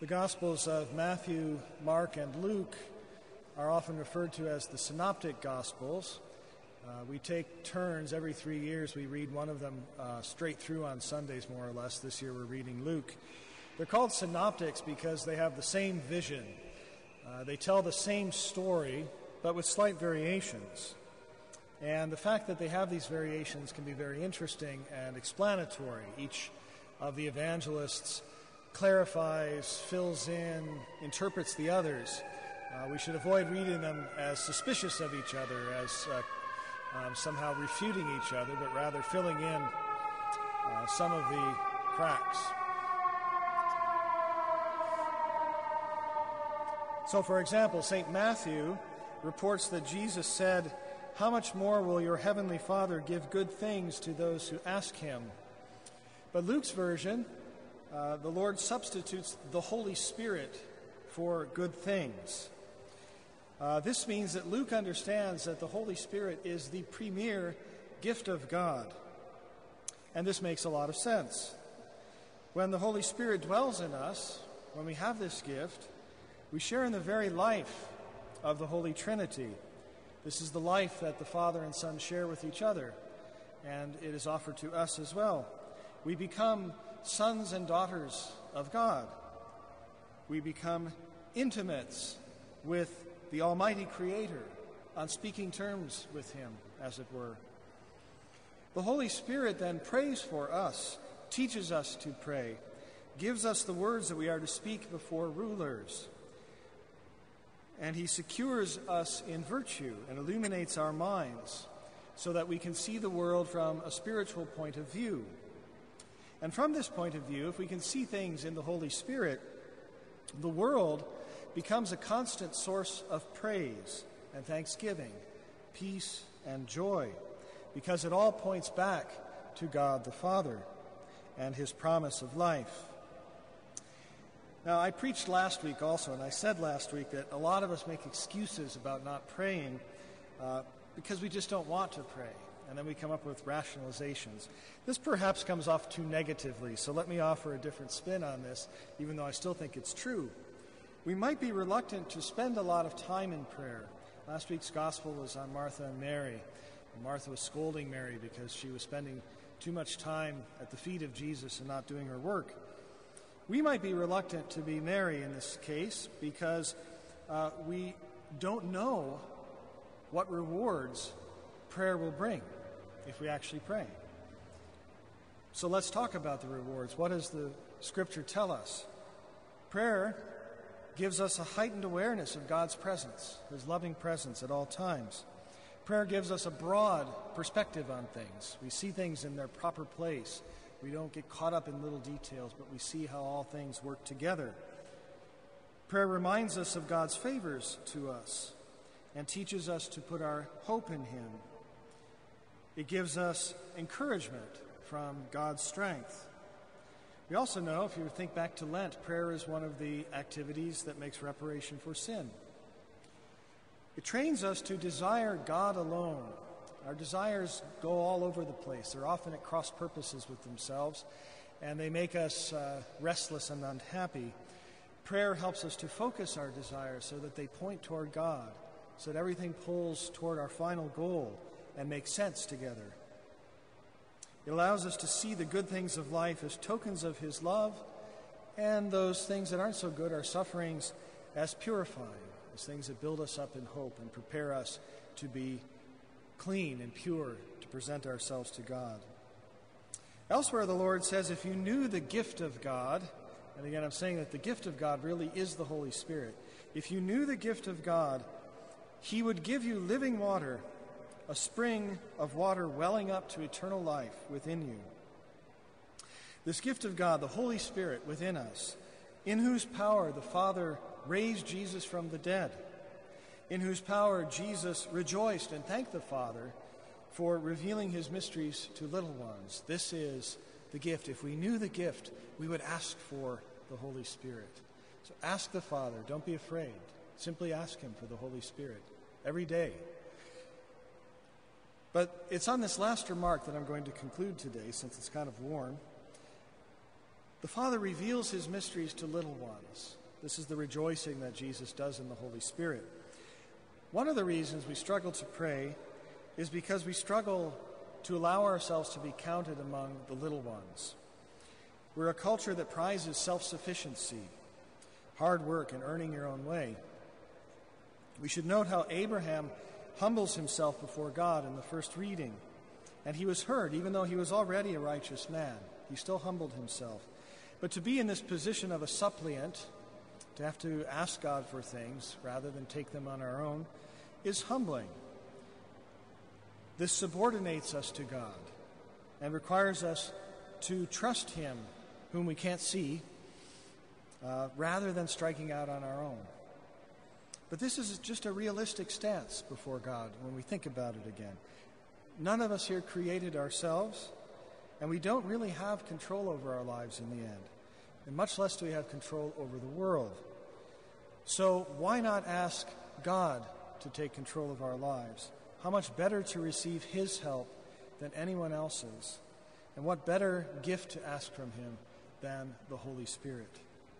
The Gospels of Matthew, Mark, and Luke are often referred to as the Synoptic Gospels. Uh, we take turns every three years. We read one of them uh, straight through on Sundays, more or less. This year we're reading Luke. They're called synoptics because they have the same vision. Uh, they tell the same story, but with slight variations. And the fact that they have these variations can be very interesting and explanatory. Each of the evangelists clarifies, fills in, interprets the others. Uh, we should avoid reading them as suspicious of each other, as uh, um, somehow refuting each other, but rather filling in uh, some of the cracks. So, for example, St. Matthew reports that Jesus said, How much more will your heavenly Father give good things to those who ask him? But Luke's version uh, the Lord substitutes the Holy Spirit for good things. Uh, this means that Luke understands that the Holy Spirit is the premier gift of God. And this makes a lot of sense. When the Holy Spirit dwells in us, when we have this gift, we share in the very life of the Holy Trinity. This is the life that the Father and Son share with each other, and it is offered to us as well. We become sons and daughters of God. We become intimates with the Almighty Creator, on speaking terms with Him, as it were. The Holy Spirit then prays for us, teaches us to pray, gives us the words that we are to speak before rulers. And He secures us in virtue and illuminates our minds so that we can see the world from a spiritual point of view and from this point of view, if we can see things in the Holy Spirit, the world becomes a constant source of praise and thanksgiving, peace and joy, because it all points back to God the Father and His promise of life. Now, I preached last week also, and I said last week that a lot of us make excuses about not praying uh, because we just don't want to pray and then we come up with rationalizations. This perhaps comes off too negatively, so let me offer a different spin on this, even though I still think it's true. We might be reluctant to spend a lot of time in prayer. Last week's gospel was on Martha and Mary. Martha was scolding Mary because she was spending too much time at the feet of Jesus and not doing her work. We might be reluctant to be Mary in this case because uh, we don't know what rewards prayer will bring if we actually pray. So let's talk about the rewards. What does the scripture tell us? Prayer gives us a heightened awareness of God's presence, His loving presence at all times. Prayer gives us a broad perspective on things. We see things in their proper place. We don't get caught up in little details, but we see how all things work together. Prayer reminds us of God's favors to us and teaches us to put our hope in Him it gives us encouragement from God's strength. We also know, if you think back to Lent, prayer is one of the activities that makes reparation for sin. It trains us to desire God alone. Our desires go all over the place. They're often at cross purposes with themselves, and they make us uh, restless and unhappy. Prayer helps us to focus our desires so that they point toward God, so that everything pulls toward our final goal and make sense together. It allows us to see the good things of life as tokens of His love, and those things that aren't so good, our sufferings, as purifying, as things that build us up in hope and prepare us to be clean and pure, to present ourselves to God. Elsewhere, the Lord says, if you knew the gift of God, and again, I'm saying that the gift of God really is the Holy Spirit. If you knew the gift of God, He would give you living water a spring of water welling up to eternal life within you. This gift of God, the Holy Spirit within us, in whose power the Father raised Jesus from the dead, in whose power Jesus rejoiced and thanked the Father for revealing his mysteries to little ones. This is the gift. If we knew the gift, we would ask for the Holy Spirit. So ask the Father. Don't be afraid. Simply ask him for the Holy Spirit every day. But it's on this last remark that I'm going to conclude today, since it's kind of warm. The Father reveals his mysteries to little ones. This is the rejoicing that Jesus does in the Holy Spirit. One of the reasons we struggle to pray is because we struggle to allow ourselves to be counted among the little ones. We're a culture that prizes self sufficiency, hard work, and earning your own way. We should note how Abraham humbles himself before God in the first reading, and he was heard, even though he was already a righteous man. He still humbled himself. But to be in this position of a suppliant, to have to ask God for things rather than take them on our own, is humbling. This subordinates us to God and requires us to trust Him, whom we can't see, uh, rather than striking out on our own. But this is just a realistic stance before God when we think about it again. None of us here created ourselves, and we don't really have control over our lives in the end. And much less do we have control over the world. So why not ask God to take control of our lives? How much better to receive His help than anyone else's? And what better gift to ask from Him than the Holy Spirit?